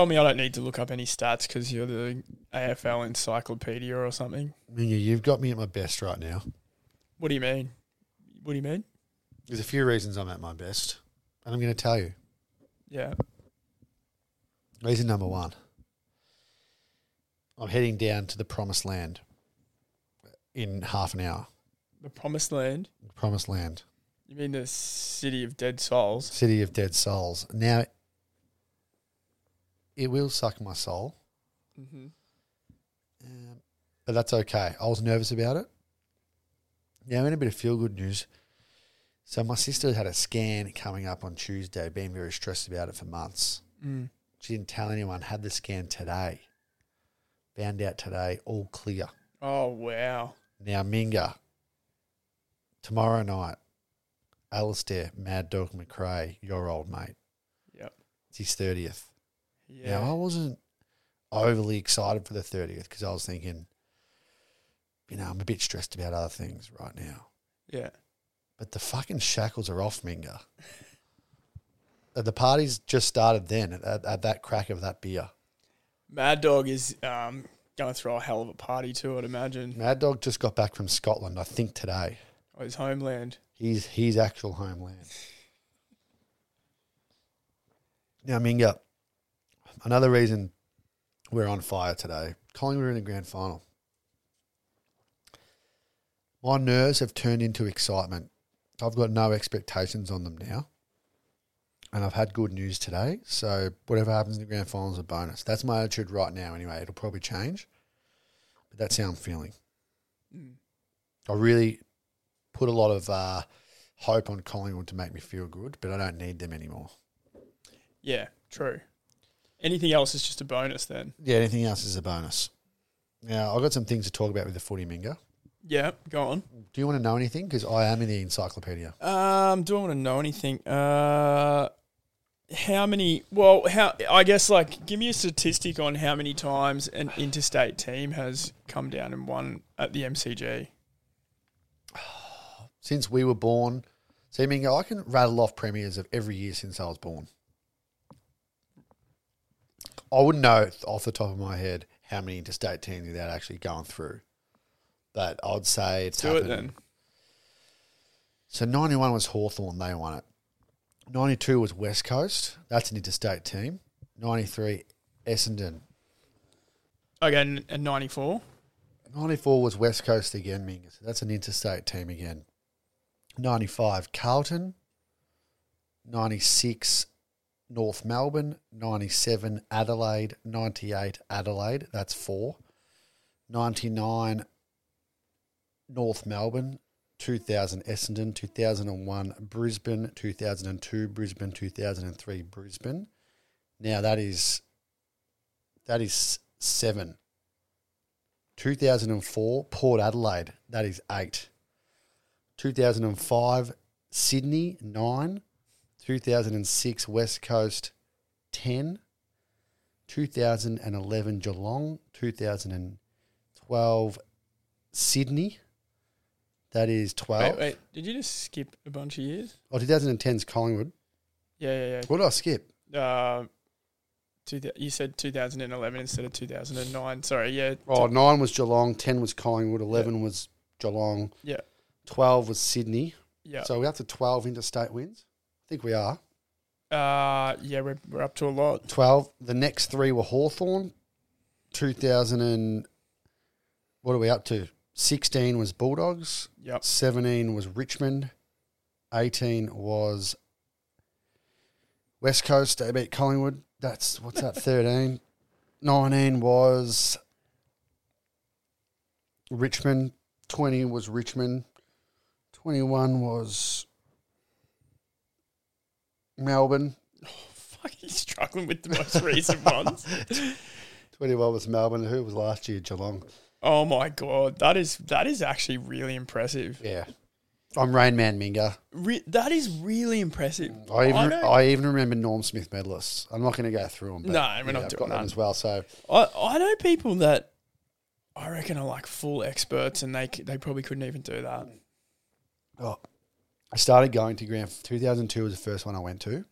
told me I don't need to look up any stats because you're the AFL encyclopedia or something. Minga, you've got me at my best right now. What do you mean? What do you mean? There's a few reasons I'm at my best, and I'm going to tell you. Yeah. Reason number one I'm heading down to the promised land in half an hour. The promised land? The promised land, You mean the city of dead souls? city of dead souls. Now, it will suck my soul, Mm-hmm. um, but that's okay. I was nervous about it. Now, in a bit of feel good news. So, my sister had a scan coming up on Tuesday, been very stressed about it for months. Mm. She didn't tell anyone, had the scan today. Found out today, all clear. Oh, wow. Now, Minga, tomorrow night, Alistair Mad Dog McRae, your old mate, Yep. it's his 30th. Yeah. Now, I wasn't overly excited for the 30th because I was thinking, you know, I'm a bit stressed about other things right now. yeah. But the fucking shackles are off, Minga. Uh, the party's just started then at, at, at that crack of that beer. Mad Dog is um, going to throw a hell of a party too, I'd imagine. Mad Dog just got back from Scotland, I think today. Oh, his homeland. He's his actual homeland. Now, Minga, another reason we're on fire today. Collingwood are in the grand final. My nerves have turned into excitement. I've got no expectations on them now. And I've had good news today. So whatever happens in the grand final is a bonus. That's my attitude right now anyway. It'll probably change. But that's how I'm feeling. Mm. I really put a lot of uh, hope on Collingwood to make me feel good, but I don't need them anymore. Yeah, true. Anything else is just a bonus then. Yeah, anything else is a bonus. Now, I've got some things to talk about with the footy minga. Yeah, go on. Do you want to know anything? Because I am in the encyclopedia. Um, do I want to know anything? Uh, how many? Well, how? I guess like, give me a statistic on how many times an interstate team has come down and won at the MCG. Since we were born, see, Minga, I can rattle off premiers of every year since I was born. I wouldn't know off the top of my head how many interstate teams without actually going through. But I'd say it's Do it happened- then. So 91 was Hawthorn, they won it. 92 was West Coast, that's an interstate team. 93, Essendon. Okay, and, and ninety four. 94 was West Coast again, Mingus. That's an interstate team again. 95, Carlton. 96, North Melbourne. 97, Adelaide. 98, Adelaide. That's four. 99, North Melbourne. 2000, Essendon. 2001, Brisbane. 2002, Brisbane. 2003, Brisbane. Now that is that is seven. 2004, Port Adelaide. That is eight. 2005, Sydney, nine. 2006, West Coast, 10. 2011, Geelong. 2012, Sydney. That is 12. Wait, wait. Did you just skip a bunch of years? Oh, 2010's Collingwood. Yeah, yeah, yeah. What did I skip? Uh, two, you said 2011 instead of 2009. Sorry, yeah. Oh, nine was Geelong. 10 was Collingwood. 11 was Geelong. Yeah. 12 was Sydney. Yeah. So we're up to 12 interstate wins. I think we are. Uh, yeah, we're, we're up to a lot. 12. The next three were Hawthorn. 2000 and what are we up to? 16 was Bulldogs. Yep. 17 was Richmond. 18 was West Coast. They beat Collingwood. That's what's that? 13. 19 was Richmond. 20 was Richmond. 21 was Melbourne. Fuck, he's struggling with the most recent ones. 21 was Melbourne. Who was last year? Geelong. Oh my god, that is that is actually really impressive. Yeah. I'm Rain Man Minga. Re- that is really impressive. I even don't- I, even remember Norm Smith medalists. I'm not going to go through them. But No, we're not I've doing got them that. as well. So I, I know people that I reckon are like full experts, and they they probably couldn't even do that. oh, I started going to Grand. 2002 was the first one I went to.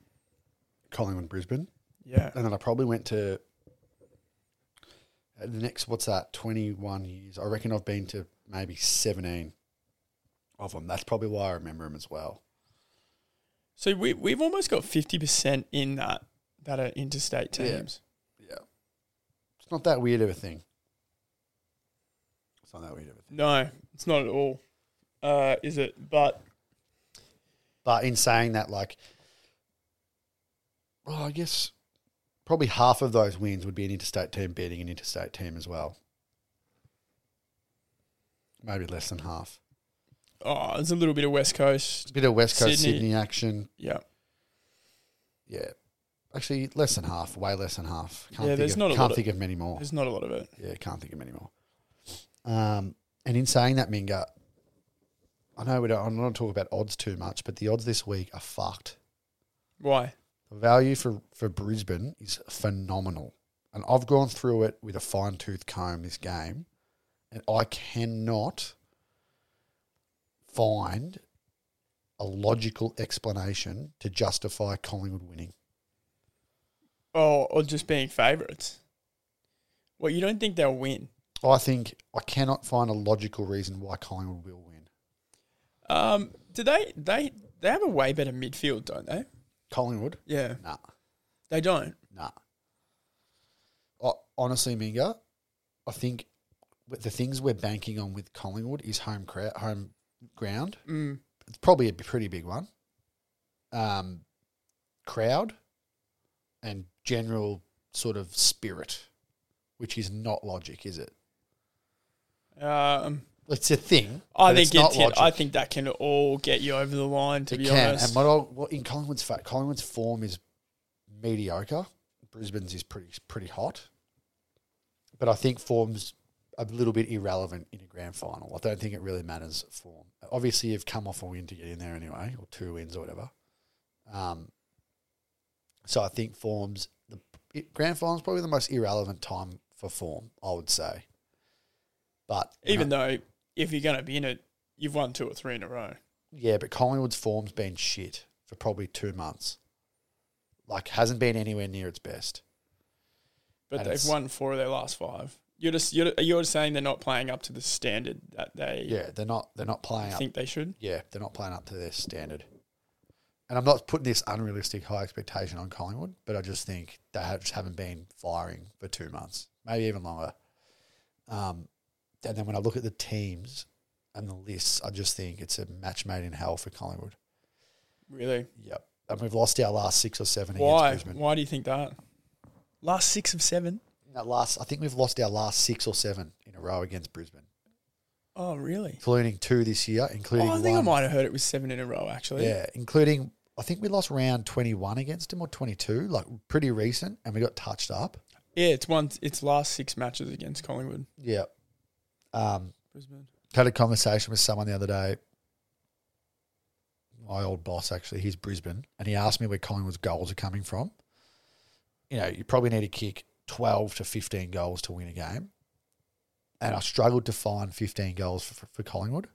Collingwood, Brisbane, Yeah, and then I probably went to uh, the next. What's that? 21 years. I reckon I've been to maybe 17 of them. That's probably why I remember them as well. so we we've almost got fifty percent in that that are interstate Yeah. teams. Yeah, it's not that weird of a thing. It's not that weird of a thing. No, it's not at all. Uh, is it? But But in saying that, like, well, I guess probably half of those wins would be an interstate team beating an interstate team as well. Maybe less than half. oh, there's a little bit of West Coast. A bit of West Coast Sydney. Sydney, action. Yeah, Yeah. Actually, less than half. Way less than half. Can't Yeah, think there's of, not a can't lot of- think of many more. there's not a lot of it. Yeah, can't think of many more. Um, and in saying that, Minga, I know we don't. I'm not going to talk about odds too much, but the odds this week are fucked. Why? The value for, for Brisbane is phenomenal. And I've gone through it with a fine tooth comb this game, and I cannot find a logical explanation to justify Collingwood winning. Oh, or just being favourites. Well, you don't think they'll win? I think I cannot find a logical reason why Collingwood will win. Um, do they they they have a way better midfield, don't they? Collingwood? Yeah, Nah, they don't. nah. Honestly, Minga, I think with the things we're banking on with Collingwood is home crowd, home ground. Mm. it's probably a pretty big one. Um, crowd and general sort of spirit, which is not logic, is it? Um, It's a thing. I think it can. I think that can all get you over the line. To it be can. honest, And what, I, what in Collingwood's fact, Collingwood's form is mediocre. Brisbane's is pretty pretty hot, but I think form's a little bit irrelevant in a grand final. I don't think it really matters form. Obviously, you've come off a win to get in there anyway, or two wins or whatever. Um, so I think form's the it, grand final's probably the most irrelevant time for form. I would say, but even though if you're going to be in it, you've won two or three in a row. Yeah, but Collingwood's form's been shit for probably two months. Like, hasn't been anywhere near its best. But And they've won four of their last five. You're just you're, you're saying they're not playing up to the standard that they Yeah, they're not. They're not playing up. I think they should. Yeah, they're not playing up to their standard. And I'm not putting this unrealistic high expectation on Collingwood, but I just think they have, just haven't been firing for two months, maybe even longer. Um, and then when I look at the teams and the lists, I just think it's a match made in hell for Collingwood. Really? Yep. And we've lost our last six or seven Why? against Brisbane. Why do you think that? Last six of seven. That last, I think we've lost our last six or seven in a row against Brisbane, Oh, really? including two this year, including Oh, I think one. I might have heard it was seven in a row. Actually. Yeah, including I think we lost round twenty one against them or twenty two, like pretty recent, and we got touched up. Yeah, it's one. It's last six matches against Collingwood. Yeah. Um, Brisbane. had a conversation with someone the other day. My old boss, actually, he's Brisbane, and he asked me where Collingwood's goals are coming from. You know, you probably need to kick twelve to fifteen goals to win a game, and I struggled to find fifteen goals for, for Collingwood.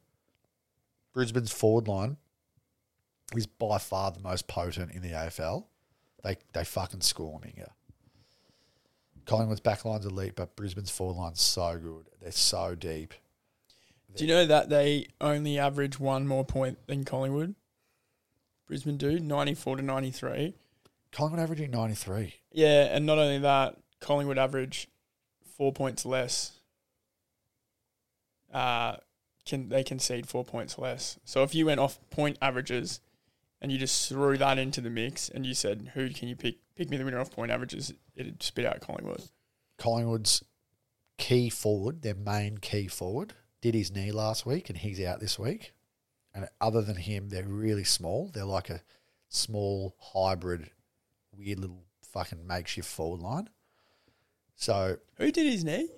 Brisbane's forward line is by far the most potent in the AFL. They they fucking score Minga. Collingwood's back line's elite, but Brisbane's forward line's so good. They're so deep. Do you know that they only average one more point than Collingwood? Brisbane do ninety four to ninety three. Collingwood averaging 93. Yeah, and not only that, Collingwood average four points less. Uh, can they concede four points less? So if you went off point averages, and you just threw that into the mix, and you said, "Who can you pick? Pick me the winner off point averages." It'd spit out Collingwood. Collingwood's key forward, their main key forward, did his knee last week and he's out this week. And other than him, they're really small. They're like a small hybrid, weird little fucking makeshift forward line. So Who did his knee?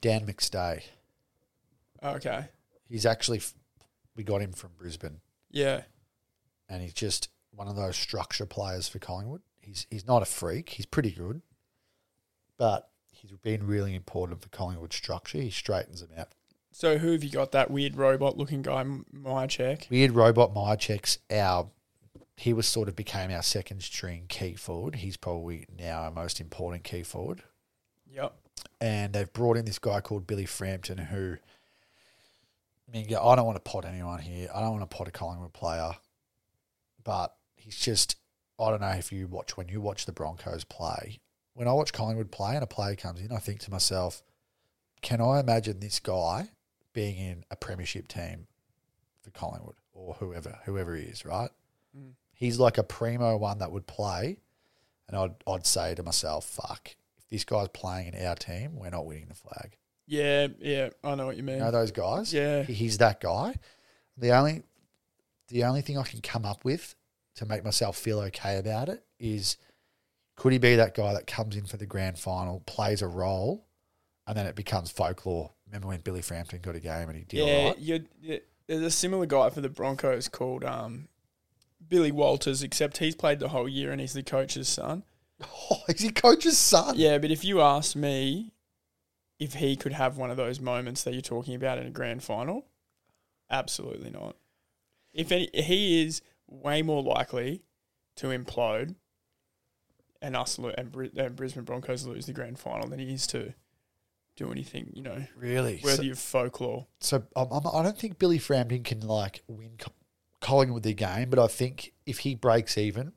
Dan McStay, Oh, okay. he's actually we got him from Brisbane, Yeah. And he's just one of those structure players for Collingwood. He's he's not a freak. He's pretty good, but he's been really important for Collingwood structure. He straightens them out. So who have you got? That weird robot looking guy, M- my check. Weird robot Mihocek's our he was sort of became our second string key forward. He's probably now our most important key forward. Yep. And they've brought in this guy called Billy Frampton who I mean I don't want to pot anyone here. I don't want to pot a Collingwood player. But he's just I don't know if you watch when you watch the Broncos play. When I watch Collingwood play and a player comes in, I think to myself, can I imagine this guy being in a premiership team for Collingwood or whoever, whoever he is, right? Mm. He's like a primo one that would play, and I'd I'd say to myself, "Fuck, if this guy's playing in our team, we're not winning the flag." Yeah, yeah. I know what you mean. You know those guys? Yeah. He's that guy. The only the only thing I can come up with to make myself feel okay about it is could he be that guy that comes in for the grand final, plays a role, and then it becomes folklore? Remember when Billy Frampton got a game and he did yeah, right? you yeah, there's a similar guy for the Broncos called um, Billy Walters, except he's played the whole year and he's the coach's son. Oh, is he coach's son? Yeah, but if you ask me if he could have one of those moments that you're talking about in a grand final, absolutely not. If any, he is way more likely to implode and us lo- and, and Brisbane Broncos lose the grand final than he is to do anything, you know, Really? So, worthy of folklore. so um, I'm, I don't think Billy Frampton can like win Co- Collingwood the game, but I think if he breaks even,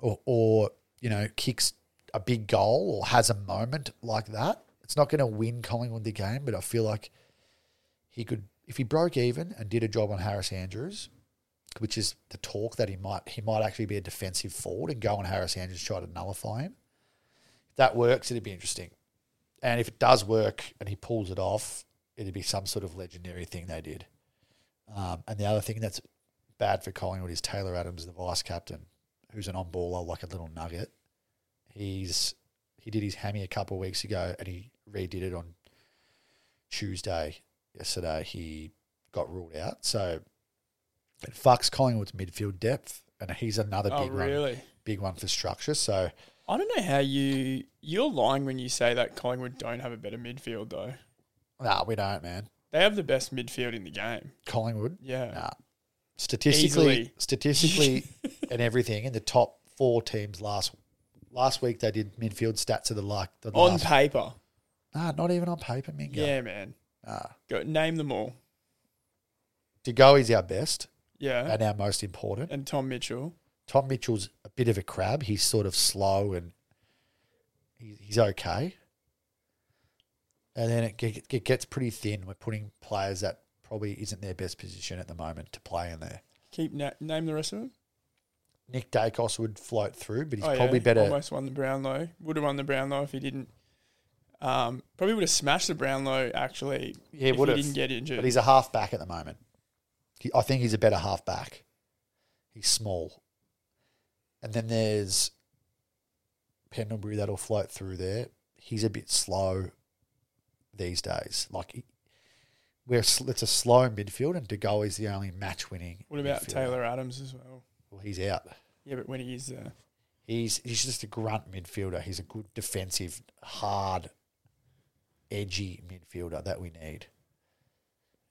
or or you know kicks a big goal or has a moment like that, it's not going to win Collingwood the game. But I feel like he could, if he broke even and did a job on Harris Andrews, which is the talk that he might he might actually be a defensive forward and go on Harris Andrews try to nullify him. If that works, it'd be interesting. And if it does work and he pulls it off, it'd be some sort of legendary thing they did. Um, and the other thing that's bad for Collingwood is Taylor Adams, the vice captain, who's an on baller like a little nugget. He's he did his hammy a couple of weeks ago and he redid it on Tuesday. Yesterday he got ruled out. So it fucks Collingwood's midfield depth, and he's another Oh, big one, really? big one for structure. So I don't know how you you're lying when you say that Collingwood don't have a better midfield though. nah, we don't, man. They have the best midfield in the game. Collingwood, Yeah. nah. Statistically, Easily. statistically, and everything in the top four teams last last week they did midfield stats of the like the On last, paper. nah, not even on paper, Mingo. Yeah, man. Nah. Go name them all. To go is our best Yeah. and our most important. And Tom Mitchell. Tom Mitchell's a bit of a crab. He's sort of slow and he, he's okay. And then it, it gets pretty thin. We're putting players that probably isn't their best position at the moment to play in there. Keep na- name the rest of them. Nick Daicos would float through, but he's Oh, probably yeah. better. Almost won the Brownlow. Would have won the Brownlow if he didn't. Um, probably would have smashed the Brownlow actually. Yeah, if would he have. didn't get injured. But he's a half back at the moment. He, I think he's a better half back. He's small. And then there's Pendlebury that'll float through there. He's a bit slow these days. Like he- we're it's a slow midfield, and De is the only match winning. what about Taylor Adams as well? Well, he's out. Yeah, but when he is there, He's he's just a grunt midfielder. He's a good defensive, hard, edgy midfielder that we need.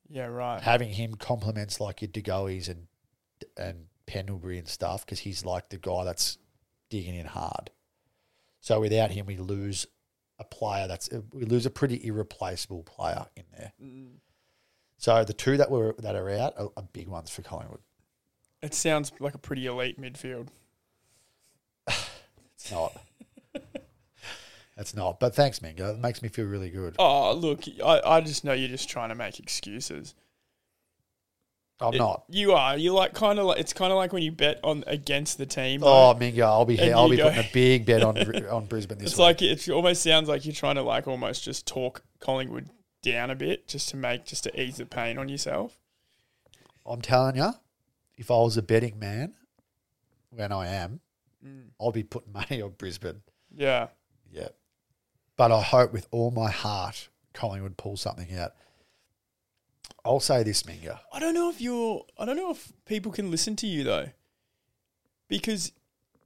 yeah, right. having him complements like your Daicos and and Pendlebury and stuff because he's like the guy that's digging in hard. So without him, we lose a player that's we lose a pretty irreplaceable player in there. Mm. So the two that were that are out are, are big ones for Collingwood. It sounds like a pretty elite midfield. It's not. It's not. But thanks, Mingo. It makes me feel really good. Oh, look, I, I just know you're just trying to make excuses. I'm It- not. You are. You like kind of like it's kind of like when you bet on against the team. Oh, like, Mingo, I'll be And I'll be go- putting a big bet on on Brisbane this it's week. like it almost sounds like you're trying to like almost just talk Collingwood down a bit just to make just to ease the pain on yourself. I'm telling you, if I was a betting man, when I am, Mm. I'll be putting money on Brisbane. Yeah. Yeah. But I hope with all my heart Collingwood pull something out. I'll say this, Minga. I don't know if you're. I don't know if people can listen to you though, because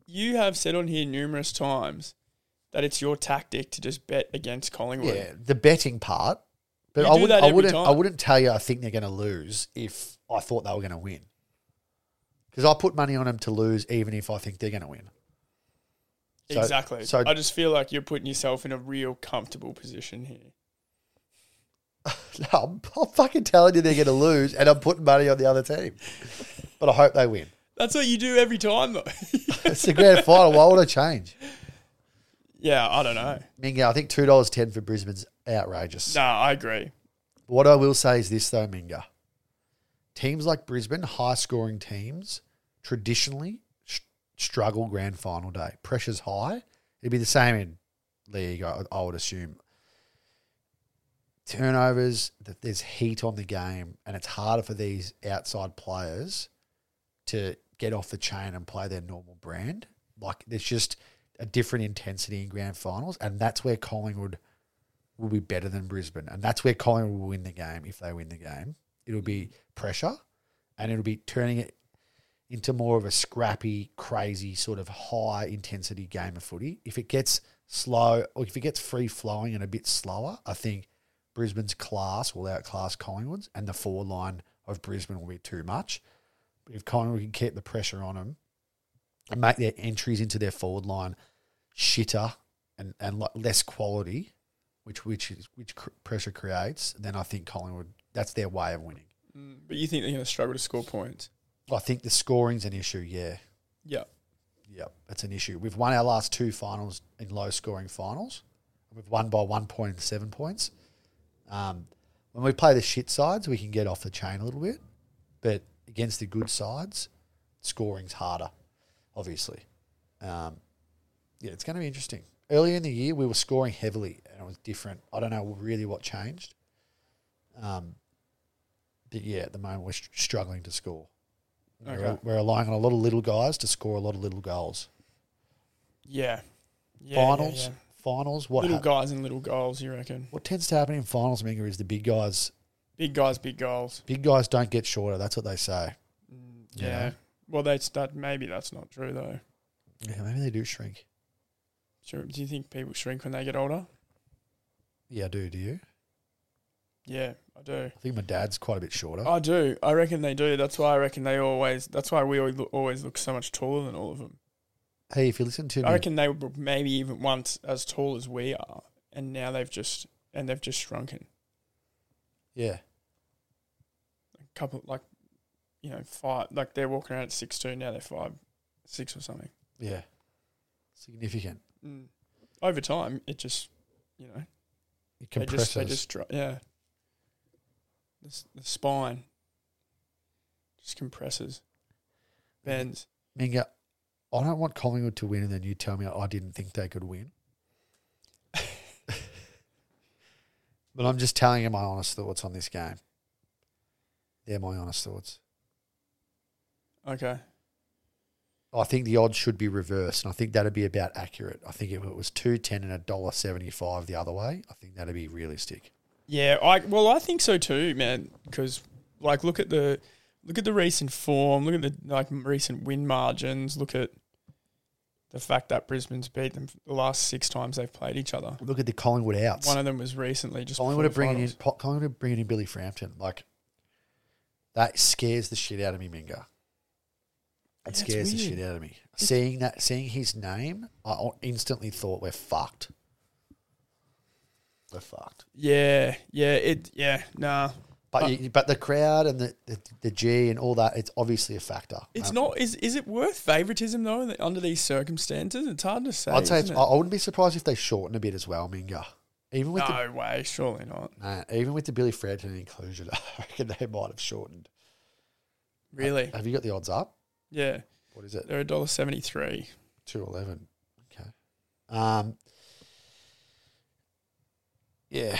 you have said on here numerous times that it's your tactic to just bet against Collingwood. Yeah, the betting part. But You I wouldn't. I wouldn't. I wouldn't tell you. I think they're going to lose if I thought they were going to win. Because I put money on them to lose, even if I think they're going to win. So- exactly. so- I just feel like you're putting yourself in a real comfortable position here. No, I'm, I'm fucking telling you they're going to lose, and I'm putting money on the other team. But I hope they win. That's what you do every time, though. It's the grand final. Why would I change? yeah, I don't know. Minga, I think two dollars ten for Brisbane's outrageous. No, I agree. What I will say is this though, Minga. Teams like Brisbane, high scoring teams, traditionally struggle grand final day. Pressure's high. It'd be the same in league, I, I would assume. Turnovers, that there's heat on the game, and it's harder for these outside players to get off the chain and play their normal brand. Like there's just a different intensity in grand finals, and that's where Collingwood will be better than Brisbane, and that's where Collingwood will win the game if they win the game. It'll be pressure, and it'll be turning it into more of a scrappy, crazy sort of high intensity game of footy. If it gets slow, or if it gets free flowing and a bit slower, I think Brisbane's class will outclass Collingwood's, and the forward line of Brisbane will be too much. But if Collingwood can keep the pressure on them and make their entries into their forward line shitter and, and less quality, which which is which pressure creates, then I think Collingwood that's their way of winning. Mm, But you think they're going to struggle to score points? I think the scoring's an issue. Yeah, Yeah. yeah, that's an issue. We've won our last two finals in low scoring finals. We've won by one point and seven points. Um, when we play the shit sides, we can get off the chain a little bit, but against the good sides, scoring's harder. Obviously, um, yeah, it's going to be interesting. Earlier in the year, we were scoring heavily, and it was different. I don't know really what changed. Um, but yeah, at the moment we're str- struggling to score. We're, we're relying on a lot of little guys to score a lot of little goals. Yeah. yeah finals, yeah, yeah. finals. What Little hap- guys and little goals, you reckon? what tends to happen in finals, Minga, is the big guys. Big guys, big goals. Big guys don't get shorter. That's what they say. Mm, Yeah. Yeah. Well, that's that. Maybe that's not true though. Yeah, maybe they do shrink. Sure. Do you think people shrink when they get older? Yeah, I do. Do you? Yeah, I do. I think my dad's quite a bit shorter. I do. I reckon they do. That's why I reckon they always. That's why we always look, always look so much taller than all of them. Hey, if you listen to me, I reckon they were maybe even once as tall as we are, and now they've just and they've just shrunken. yeah, A couple like, you know, five. Like they're walking around at six two now. They're five, six or something. yeah, significant. Mm. Over time, it just, you know, It they compresses. just they just dr- yeah. The, the spine just compresses, bends. Minga, I don't want Collingwood to win, and then you tell me I didn't think they could win. but I'm just telling you my honest thoughts on this game. They're my honest thoughts. Okay. I think the odds should be reversed, and I think that'd be about accurate. I think if it was two ten and a dollar seventy five the other way, I think that'd be realistic. Yeah, I well, I think so too, man. Because like, look at the look at the recent form. Look at the like recent win margins. Look at the fact that Brisbane's beat them the last six times they've played each other. Look at the Collingwood outs. One of them was recently just Collingwood are bringing in Collingwood are bringing in Billy Frampton. Like that scares the shit out of me, Minga. It Yeah, scares the shit out of me. Seeing that, seeing his name, I instantly thought we're fucked. Fucked. Yeah, yeah, it yeah, nah. But Uh, you, but the crowd and the, the the G and all that, it's obviously a factor. It's Um, not is is it worth favoritism though under these circumstances? It's hard to say. I'd say I wouldn't be surprised if they shorten a bit as well, Minga. Even with no way, surely not. nah, even with the Billy Frampton inclusion, I reckon they might have shortened. Really? Have you got the odds up? Yeah, What is it? they're a dollar seventy three. Two eleven. Okay. Um. Yeah,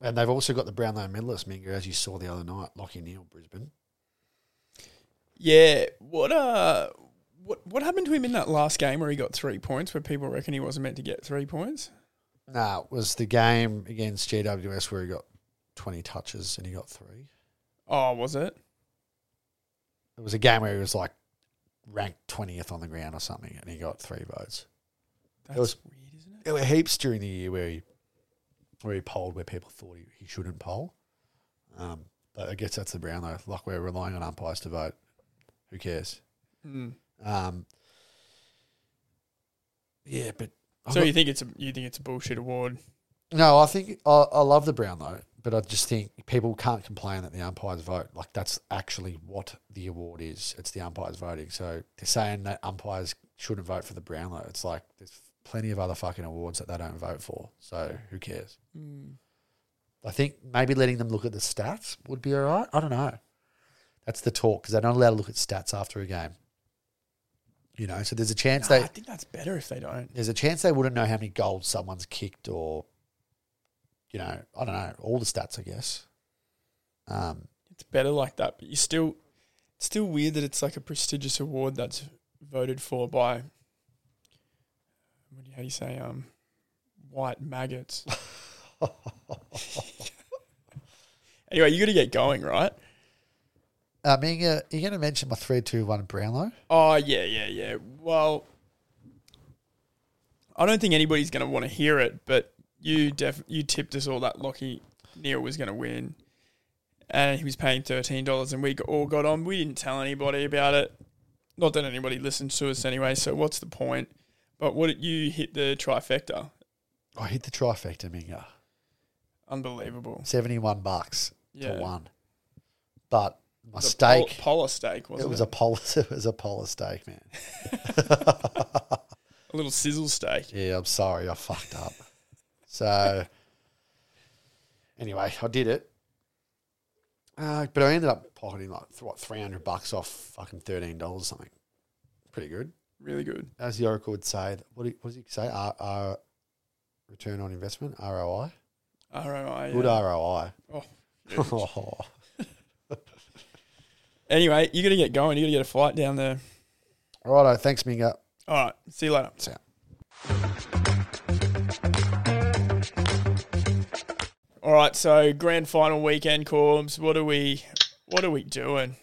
and they've also got the Brownlow medalist Minga, as you saw the other night, Lachie Neale, Brisbane. Yeah. What uh what what happened to him in that last game where he got three points where people reckon he wasn't meant to get three points? Nah, it was the game against GWS where he got 20 touches and he got three. Oh, was it? It was a game where he was like ranked 20th on the ground or something and he got three votes. That's was- weird, isn't it? There were heaps during the year where he where he polled where people thought he, he shouldn't poll. Um, but I guess that's the Brownlow. Like we're relying on umpires to vote. Who cares? Mm. Um, yeah, but I've So got- you think it's a you think it's a bullshit award? no, I think I, I love the Brownlow, but I just think people can't complain that the umpires vote. Like that's actually what the award is. It's the umpires voting. So they're saying that umpires shouldn't vote for the brown Brownlow. It's like there's plenty of other fucking awards that they don't vote for. So who cares? Mm. I think maybe letting them look at the stats would be all right. I don't know. That's the talk because they're not allowed to look at stats after a game. You know, so there's a chance Nah, they I think that's better if they don't. there's a chance they wouldn't know how many goals someone's kicked or, you know, I don't know, all the stats, I guess. Um, It's better like that, but you still it's still weird that it's like a prestigious award that's voted for by what do you, how do you say um white maggots. anyway, you got to get going, right? I mean, uh, you're going to mention my three, two, one Brownlow. Oh yeah, yeah, yeah. Well, I don't think anybody's going to want to hear it, but you def you tipped us all that Lachie Neale was going to win, and he was paying thirteen dollars, and we all got on. We didn't tell anybody about it. Not that anybody listens to us anyway. So what's the point? But what did you hit the trifecta? I hit the trifecta, Minga. Unbelievable. Seventy-one bucks Yeah. to one. But my The steak, pol- polar steak wasn't it it? was a polar, it was a polar steak, man. a little sizzle steak. Yeah, I'm sorry, I fucked up. So, anyway, I did it. Uh, but I ended up pocketing like what three hundred bucks off fucking thirteen dollars something. Pretty good, Really good. as the Oracle would say. What, do what does he say? R, R, return on investment, ROI, ROI. good yeah. ROI. Oh, Oh, Anyway, you got to get going. You got to get a flight down there. Righto, thanks, Minga. All right. See you later. See ya. All right. So grand final weekend, Corbs. What are we? What are we doing?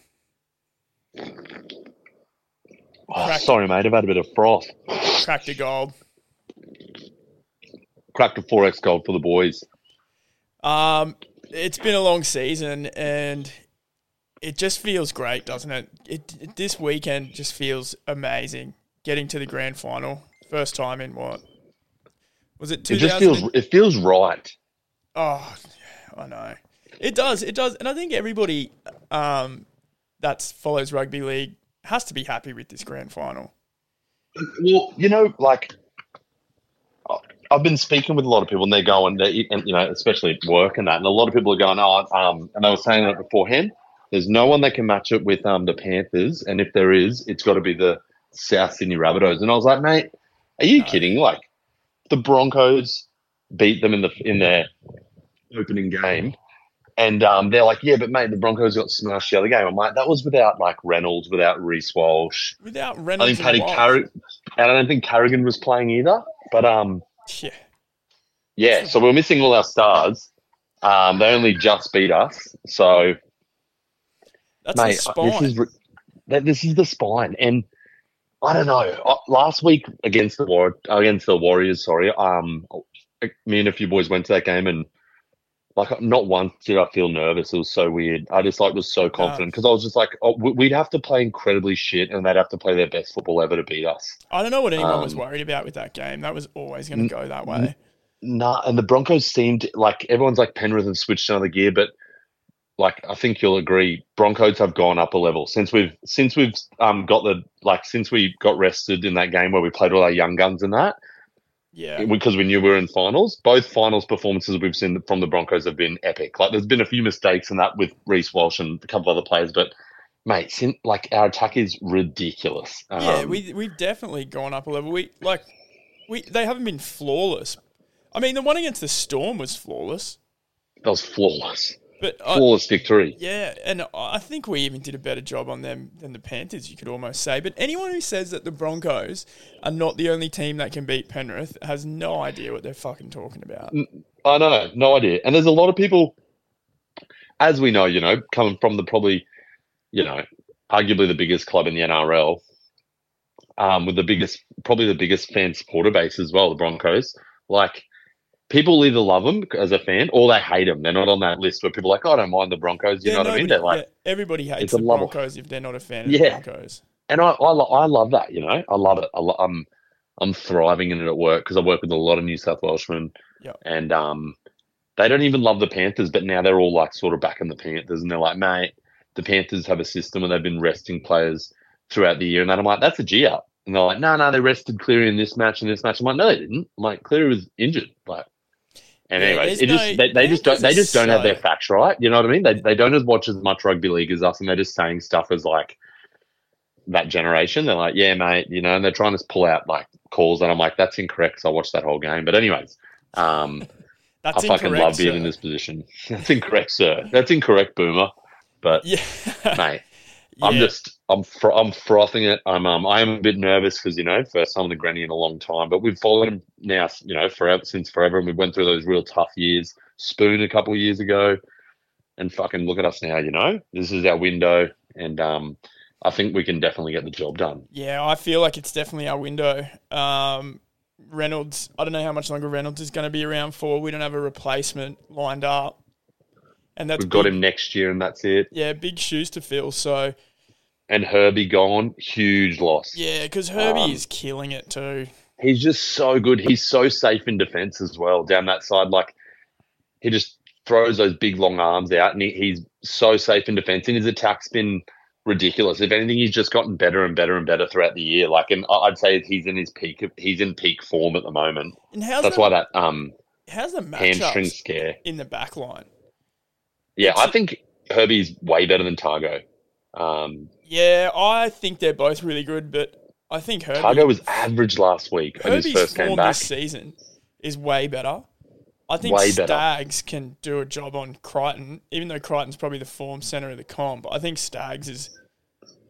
Oh, sorry, mate. I've had a bit of froth. Cracked a gold. Cracked a 4x gold for the boys. Um, it's been a long season, and it just feels great, doesn't it? It, it this weekend just feels amazing. Getting to the grand final, first time in what was it? 2000? It 2000 just feels it feels right. Oh, yeah, I know. It does. It does. And I think everybody um, that follows rugby league has to be happy with this grand final. Well, you know, like I've been speaking with a lot of people, and they're going, they, and you know, especially at work and that, and a lot of people are going, oh, um, and I was saying that beforehand. There's no one that can match it with um the Panthers, and if there is, it's got to be the South Sydney Rabbitohs. And I was like, mate, are you No. kidding? Like the Broncos beat them in the in their opening game. And um, they're like, yeah, but mate, the Broncos got smashed the other game. I'm like, that was without like Reynolds, without Reece Walsh. Without Reynolds. I think Paddy Carrigan, and I don't think Carrigan was playing either. But um, Yeah, yeah, so we're missing all our stars. Um, they only just beat us, so that's mate, the spine. this is this is the spine. And I don't know. uh, Last week against the War against the Warriors, sorry, um, me and a few boys went to that game and. Like not once did I feel nervous. It was so weird. I just like was so confident because I was just like, oh, we- we'd have to play incredibly shit, and they'd have to play their best football ever to beat us. I don't know what anyone was um, worried about with that game. That was always going to go that way. Nah, and the Broncos seemed like everyone's like Penrith have switched another gear, but like I think you'll agree, Broncos have gone up a level since we've since we've um got the like since we got rested in that game where we played all our young guns and that Yeah, because we knew we were in finals. Both finals performances we've seen from the Broncos have been epic. Like there's been a few mistakes in that with Reece Walsh and a couple of other players, but mate, like our attack is ridiculous. yeah. Um, We we've definitely gone up a level. We like we they haven't been flawless. I mean, the one against the Storm was flawless. that was flawless. But I, victory. yeah, and I think we even did a better job on them than the Panthers, you could almost say. But anyone who says that the Broncos are not the only team that can beat Penrith has no idea what they're fucking talking about. I know, no idea. And there's a lot of people, as we know, you know, coming from the probably, you know, arguably the biggest club in the NRL, um, with the biggest, probably the biggest fan supporter base as well, the Broncos. Like, people either love them as a fan or they hate them. They're not on that list where people are like, oh, I don't mind the Broncos. You Yeah, know what I mean? They're like, yeah, everybody hates the Broncos if they're not a fan of Yeah. the Broncos. and I, I, I love that. You know, I love it. I lo- I'm, I'm thriving in it at work because I work with a lot of New South Welshmen, Yep. and um, they don't even love the Panthers, but now they're all like sort of back in the Panthers, and they're like, mate, the Panthers have a system where they've been resting players throughout the year, and then I'm like, that's a G up, and they're like, no, no, they rested Cleary in this match and this match. I'm like, no, they didn't. I'm like, Cleary was injured, like. And Yeah, there's it just they, they just don't they just don't have their facts right. You know what I mean? They they don't as watch as much rugby league as us, and they're just saying stuff as like that generation. They're like, yeah, mate, you know, and they're trying to pull out like calls, and I'm like, that's incorrect. because I watched that whole game. But anyways, um, That's I fucking love being sir. in this position. That's incorrect, sir. That's incorrect, Boomer. But Yeah, mate, I'm Yeah. just I'm fr- I'm frothing it. I'm um I am a bit nervous because you know first time with the granny in a long time, but we've followed him now you know forever since forever, and we went through those real tough years. Spoon a couple of years ago, and fucking look at us now. You know this is our window, and um I think we can definitely get the job done. Yeah, I feel like it's definitely our window. Um, Reynolds, I don't know how much longer Reynolds is going to be around for. We don't have a replacement lined up, and that's We've got big- him next year, and that's it. Yeah, big shoes to fill. So And Herbie gone, huge loss. yeah, because Herbie Um, is killing it too. he's just so good. He's so safe in defense as well down that side. Like he just throws those big long arms out, and he, he's so safe in defense. And his attack's been ridiculous. If anything, he's just gotten better and better and better throughout the year. Like, and I- I'd say he's in his peak. He's in peak form at the moment. And how's That's the, why that um how's the hamstring scare. in the back line? Yeah, I It's- think Herbie's way better than Tago. Um, Yeah, I think they're both really good, but I think Herbie Tago was average last week when he Herbie's first came form back. this season is way better. I think Way better. Staggs can do a job on Crichton, even though Crichton's probably the form center of the comp. I think Staggs is,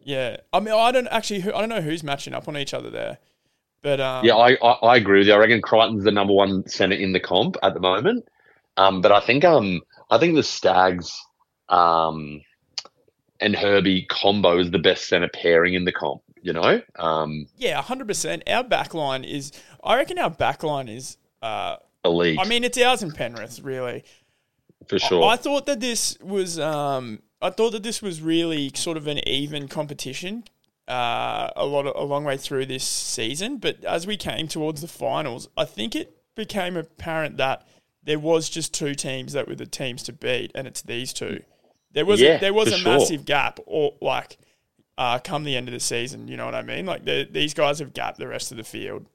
yeah. I mean, I don't actually, I don't know who's matching up on each other there, but um, Yeah, I, I, I agree with you. I reckon Crichton's the number one center in the comp at the moment. Um, but I think um I think the Staggs um and Herbie combo is the best center pairing in the comp. You know, um, yeah, hundred percent. Our backline is, I reckon, our backline is. Uh, elite I mean, it's ours and Penrith, really. for sure. I thought that this was um I thought that this was really sort of an even competition uh a lot of, a long way through this season, but as we came towards the finals, I think it became apparent that there was just two teams that were the teams to beat and it's these two. There was Yeah, a, there was a sure. massive gap or like uh, come the end of the season, you know what I mean? Like the, these guys have gapped the rest of the field.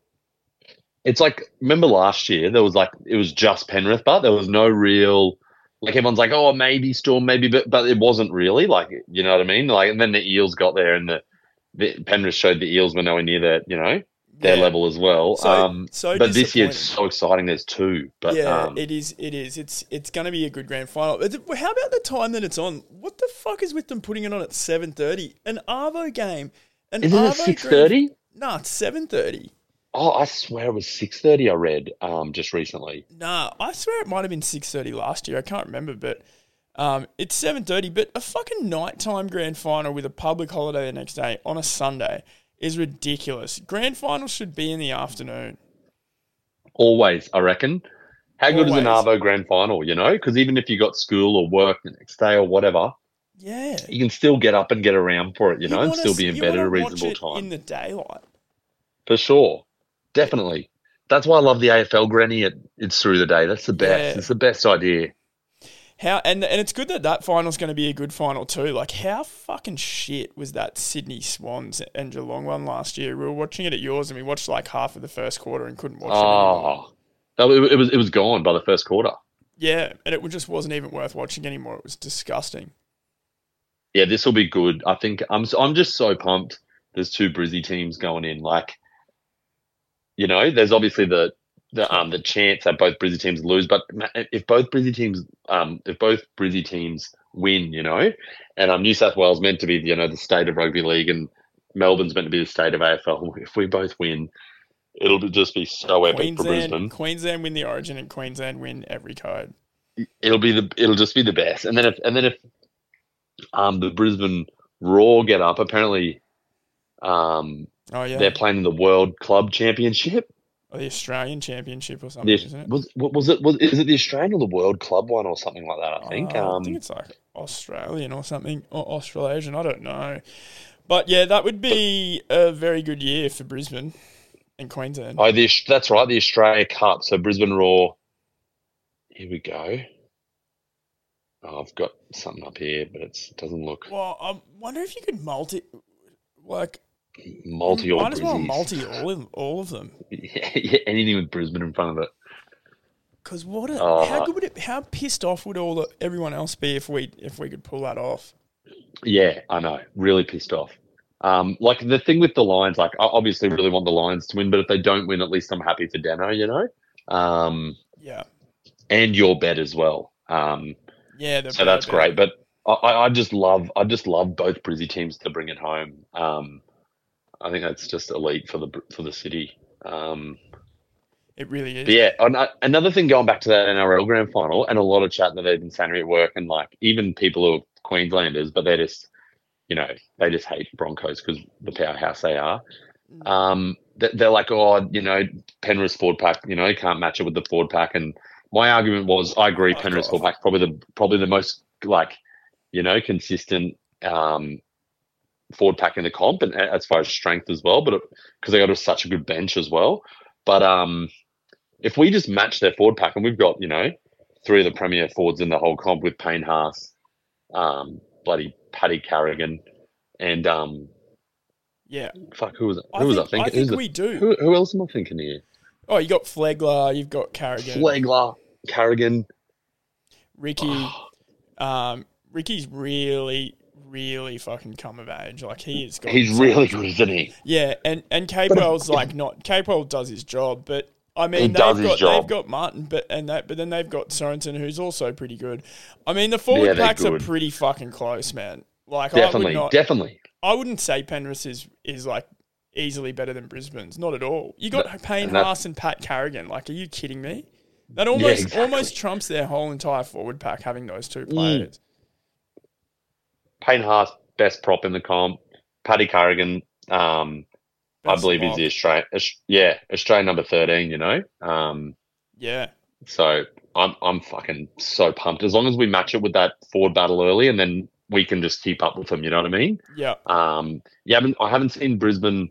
it's like remember last year there was like it was just Penrith, but there was no real like everyone's like oh maybe Storm maybe, but but it wasn't really like you know what I mean. Like and then the Eels got there and the, the Penrith showed the Eels were nowhere near their you know their Yeah. level as well. So- um, so but this year it's so exciting. There's two, but yeah, um, it is. It is. It's it's going to be a good grand final. How about the time that it's on? What the fuck is with them putting it on at seven thirty? An Arvo game. An isn't it Arvo six grand- thirty? Nah, it's seven thirty. Oh, I swear it was six thirty. I read um just recently. Nah, I swear it might have been six thirty last year. I can't remember, but um, it's seven thirty. But a fucking nighttime grand final with a public holiday the next day on a Sunday is ridiculous. Grand finals should be in the afternoon. Always, I reckon. How good is an Arvo grand final? You know, because even if you got school or work the next day or whatever, Yeah, you can still get up and get around for it. You, know, and still be in bed at a reasonable time. in the daylight. For sure. Definitely. That's why I love the AFL granny. It, it's through the day. That's the best. Yeah. It's the best idea. How and and it's good that that final's going to be a good final too. Like how fucking shit was that Sydney Swans and Geelong one last year? We were watching it at yours and we watched like half of the first quarter and couldn't watch it anymore. Oh, it, it was it was gone by the first quarter. Yeah, and it just wasn't even worth watching anymore. It was disgusting. Yeah, this will be good. I think I'm I'm just so pumped. There's two Brizzy teams going in. Like, you know, there's obviously the the um the chance that both Brizzy teams lose. But if both Brizzy teams um if both Brizzy teams win, you know, and um New South Wales meant to be you know the state of rugby league and Melbourne's meant to be the state of AFL. If we both win, it'll just be so epic for Brisbane. Queensland, win the Origin, and Queensland win every code. It'll be the it'll just be the best. And then if and then if um the Brisbane Roar get up, apparently um Oh yeah, they're playing in the World Club Championship. Or the Australian Championship or something, The, isn't it? was was it was is it the Australian or the World Club one or something like that? I think. Uh, um, I think it's like Australian or something, or Australasian. I don't know. But yeah, that would be a very good year for Brisbane and Queensland. Oh, the, that's right, the Australia Cup. So Brisbane Roar. Here we go. Oh, I've got something up here, but it's, it doesn't look Well, I wonder if you could multi, like, multi or might as well multi all of, all of them. Yeah, yeah, anything with Brisbane in front of it. Because what? A, Oh. how good would it? How pissed off would all the, everyone else be if we if we could pull that off? Yeah, I know. Really pissed off. Um, like the thing with the Lions, like I obviously really want the Lions to win, but if they don't win, at least I'm happy for Dano, you know. Um, Yeah, and your bet as well. Um, yeah. so that's bet. great. But I- I, I just love, I just love both Brizzy teams to bring it home. Um, I think that's just elite for the for the city. Um, It really is. yeah, an- another thing going back to that NRL grand final, and a lot of chat that they've been saying at work, and like even people who are Queenslanders, but they're just, you know, they just hate Broncos because the powerhouse they are. Um, they're like, oh, you know, Penrith forward pack, you know, can't match it with the forward pack. And my argument was, I agree, Fuck Penrith off. forward pack probably the probably the most like, you know, consistent um, forward pack in the comp, and as far as strength as well. But because they got such a good bench as well. But um, if we just match their forward pack, and we've got you know three of the premier Fords in the whole comp with Payne Haas, um, bloody Paddy Carrigan, and um, Yeah, fuck, who was it? I Who was think, I thinking? I think Who's we do. Who, who else am I thinking here? Oh, you got Flegler, you've got Carrigan, Flegler, Carrigan. Riki. Um, Riki's really, really fucking come of age. Like he is. got He's some- really good, isn't he? Yeah, and and Capewell's like not Capewell does his job, but I mean He they've does his got job. they've got Martin, but and that but then they've got Sorensen who's also pretty good. I mean the forward Yeah, they're packs are pretty fucking close, man. Like Definitely, I would not, definitely. I wouldn't say Penrith is is like easily better than Brisbane's, not at all. You got Payne and Haas and Pat Carrigan. Like, are you kidding me? That almost exactly. almost trumps their whole entire forward pack having those Mm. two players. Payne Haas, best prop in the comp. Paddy Carrigan, um, I believe he's lock. the Australian, yeah, Australian number thirteen. You know, um, Yeah, so I'm I'm fucking so pumped. As long as we match it with that forward battle early, and then we can just keep up with them. You know what I mean? yeah, Um, yeah, I haven't, I haven't seen Brisbane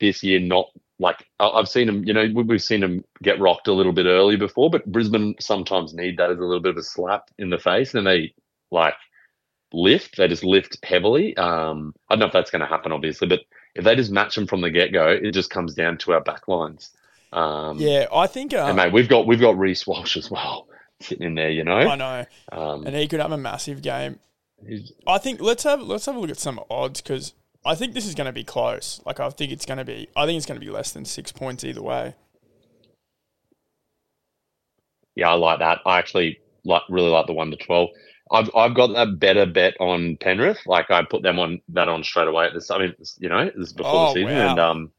this year. Not like I've seen them. You know, we- we've seen them get rocked a little bit early before, but Brisbane sometimes need that as a little bit of a slap in the face, and they like lift. They just lift heavily. Um, I don't know if that's going to happen, obviously, but if they just match them from the get go, it just comes down to our back lines. Um, yeah. I think. Uh, and mate, we've got we've got Reece Walsh as well sitting in there. You know, I know, um, and he could have a massive game. I think let's have let's have a look at some odds because I think this is going to be close. Like I think it's going to be. I think it's going to be less than six points either way. Yeah, I like that. I actually like really like the one to twelve. I've I've got that better bet on Penrith. Like I put them on that on straight away at this. I mean, you know, this is before Oh, the season, wow. and um,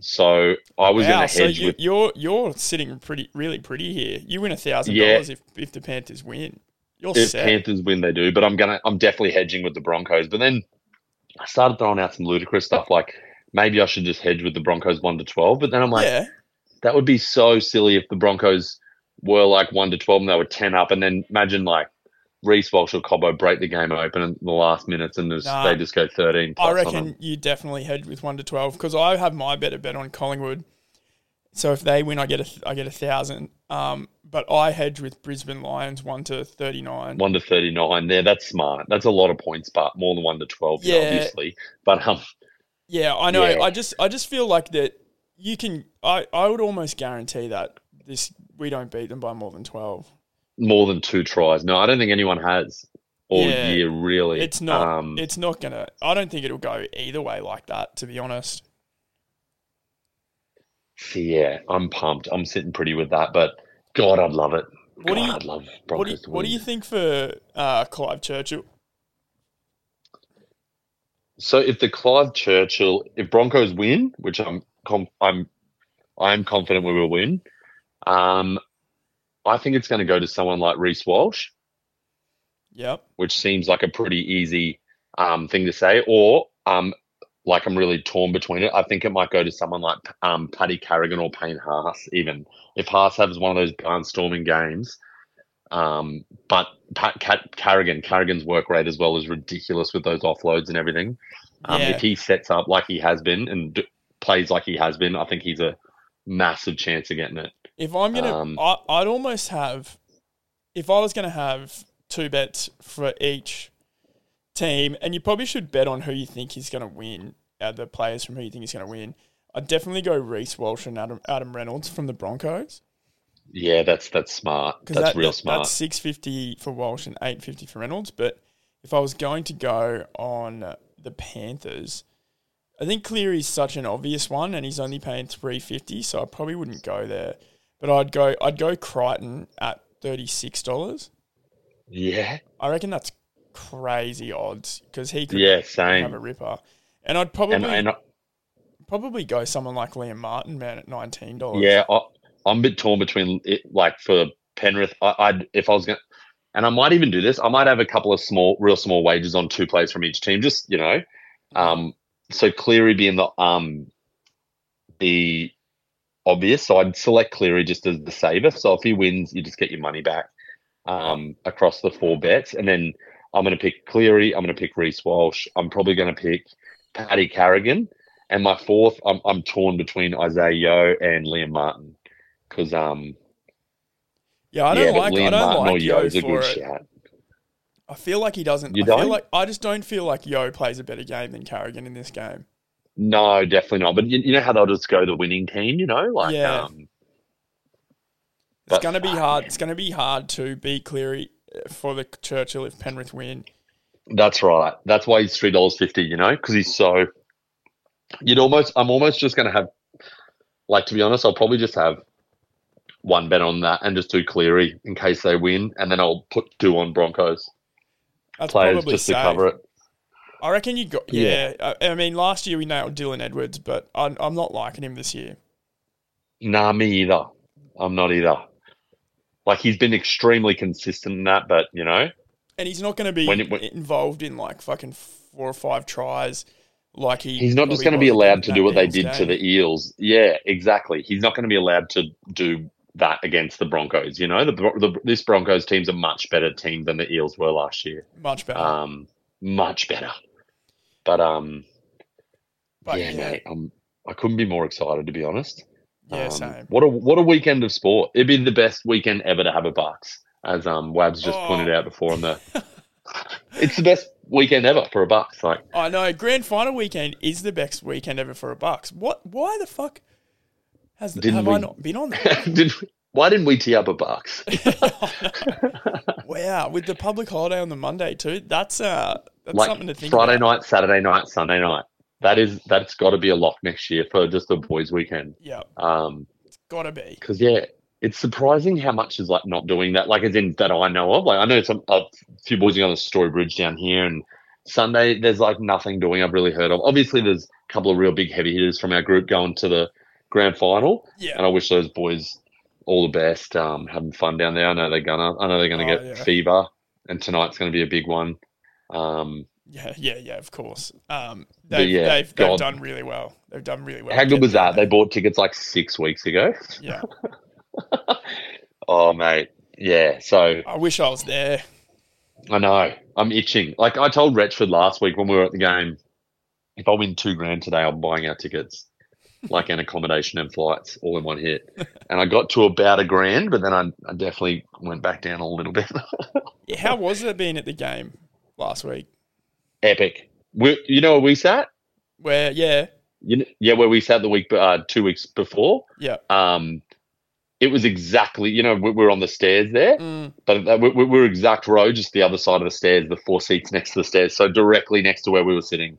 so I was wow, going to so you, with you're you're sitting pretty really pretty here. You win a thousand dollars if if the Panthers win. You're if set. Panthers win, they do. But I'm gonna I'm definitely hedging with the Broncos. But then I started throwing out some ludicrous stuff like maybe I should just hedge with the Broncos one to twelve. But then I'm like, yeah, that would be so silly if the Broncos were like one to twelve and they were ten up, and then imagine like Reece Walsh or Cobbo break the game open in the last minutes and just, Nah. they just go thirteen. I Plus on reckon you definitely head with one to twelve because I have my better bet on Collingwood. So if they win, I get a I get a thousand. Um, but I hedge with Brisbane Lions one to thirty nine. one to thirty nine. There, that's smart. That's a lot of points, but more than one to twelve, yeah, Yeah. obviously. But um, Yeah, I know. Yeah. I just I just feel like that you can. I I would almost guarantee that this we don't beat them by more than twelve. more than two tries. No, I don't think anyone has all Yeah. year really. It's not. Um, it's not gonna. I don't think it'll go either way like that. To be honest. Yeah, I'm pumped. I'm sitting pretty with that, but God, I'd love it. What do God, you- I'd love What do, Broncos you, what do you think for uh, Clive Churchill? So if the Clive Churchill, if Broncos win, which I'm, I'm, I'm confident we will win. Um, I think it's going to go to someone like Reece Walsh, Yep. which seems like a pretty easy um, thing to say, or um, like I'm really torn between it. I think it might go to someone like um, Paddy Carrigan or Payne Haas, even if Haas has one of those barnstorming games. Um, but Pat Cat, Carrigan, Carrigan's work rate as well is ridiculous with those offloads and everything. Um, Yeah. If he sets up like he has been and d- plays like he has been, I think he's a massive chance of getting it. If I'm gonna, Um, I, I'd almost have, if I was gonna have two bets for each team, and you probably should bet on who you think is gonna win, uh, the players from who you think is gonna win. I'd definitely go Reece Walsh and Adam Adam Reynolds from the Broncos Yeah, that's that's smart. That's that, real that- smart. that's six fifty for Walsh and eight fifty for Reynolds. But if I was going to go on the Panthers, I think Cleary's such an obvious one, and he's only paying three fifty, so I probably wouldn't go there. But I'd go I'd go Crichton at thirty six dollars. yeah, I reckon that's crazy odds because he could yeah, same have a ripper. And I'd probably And, and probably go someone like Liam Martin, man, at nineteen dollars. Yeah, I, I'm a bit torn between it, like for Penrith. I, I'd if I was going, to and I might even do this. I might have a couple of small, real small wages on two players from each team. Just you know, um, so Cleary being the um, the obvious. So I'd select Cleary just as the saver. So if he wins, you just get your money back um, across the four bets, and then I'm going to pick Cleary. I'm going to pick Reece Walsh. I'm probably going to pick Paddy Carrigan. And my fourth, I'm, I'm torn between Isaah Yeo and Liam Martin because um yeah. I don't but like I Liam don't Martin like Yeo Yeo is a good it. shout. I feel like he doesn't. You I don't? like I just don't feel like Yeo plays a better game than Carrigan in this game. No, definitely not. But you, you know how they'll just go the winning team, you know, like Yeah. um, It's gonna be ah, hard. man. It's gonna be hard to beat Cleary uh, for the Churchill if Penrith win. that's right. That's why he's three dollars fifty. You know, because he's so. You'd almost. I'm almost just going to have, like, to be honest, I'll probably just have one bet on that and just do Cleary in case they win, and then I'll put two on Broncos That's players probably just safe. to cover it. I reckon you got. Yeah. Yeah, I, I mean, last year we nailed Dylan Edwards, but I'm, I'm not liking him this year. Nah, me either. I'm not either. Like he's been extremely consistent in that, but you know, And he's not going to be When it- when- involved in like fucking four or five tries. Like he, he's not just going to be allowed to do what they did to the Eels. Yeah, exactly. He's not going to be allowed to do that against the Broncos. You know, the, the this Broncos team's a much better team than the Eels were last year. much better. Um, much better. But um, but yeah, yeah, mate, um, I couldn't be more excited to be honest. yeah, Um, same. What a what a weekend of sport! It'd be the best weekend ever to have a Bucks, as um Wabs just Oh. pointed out before on the. it's the best weekend ever for a Bucks. Like, I know. Grand final weekend is the best weekend ever for a Bucks. What? Why the fuck has Didn't have I not been on that? did why didn't we tee up a Bucks? wow, with the public holiday on the Monday too. That's uh, that's like something to think Friday about. night, Saturday night, Sunday night. That is that's got to be a lock next year for just the boys' weekend. Yeah, Um, gotta be. because yeah, it's surprising how much is like not doing that. Like as in that I know of. Like I know some a few boys are on the Story Bridge down here, and Sunday there's like nothing doing. I've really heard of. Obviously, there's a couple of real big heavy hitters from our group going to the grand final, Yeah, and I wish those boys all the best. Um, having fun down there. I know they're gonna. I know they're gonna Oh, get yeah. fever, and tonight's gonna be a big one. Um, yeah, yeah, yeah. Of course. Um, they've yeah, they've, they've done really well. They've done really well. how good was that? They bought tickets like six weeks ago. Yeah, Oh mate, yeah. So I wish I was there. I know I'm itching. Like I told Retchford last week when we were at the game, if I win two grand today, I'm buying our tickets, like an accommodation and flights all in one hit. And I got to about a grand, but then I, I definitely went back down a little bit. Yeah, how was it being at the game last week? Epic. We, you know where we sat? Where yeah, You yeah, where we sat the week, uh, two weeks before. yeah, Um, it was exactly, you know, we we were on the stairs there. mm, But we, we were exact row, just the other side of the stairs, the four seats next to the stairs, so directly next to where we were sitting.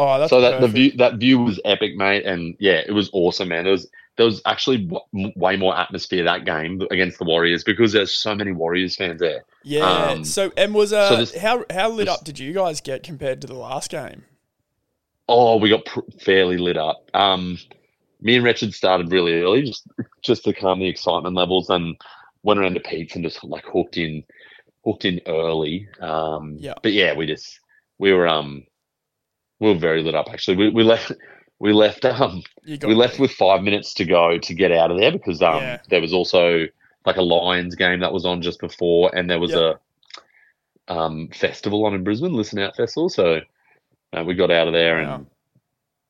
Oh, that's so that the view that view was epic, mate, and yeah, it was awesome, man. There was there was actually w- way more atmosphere that game against the Warriors because there's so many Warriors fans there. Yeah. Um, so and was uh so this- how how lit this- up did you guys get compared to the last game? Oh, we got pr- fairly lit up. Um, me and Richard started really early, just just to calm the excitement levels, and went around to Pete's and just like hooked in, hooked in early. Um, Yeah. But yeah, we just we were um we were very lit up. Actually, we we left we left um we left with five minutes to go to get out of there because um Yeah. there was also like a Lions game that was on just before, and there was Yeah. a um festival on in Brisbane, Listen Out Festival. So uh, we got out of there Wow. and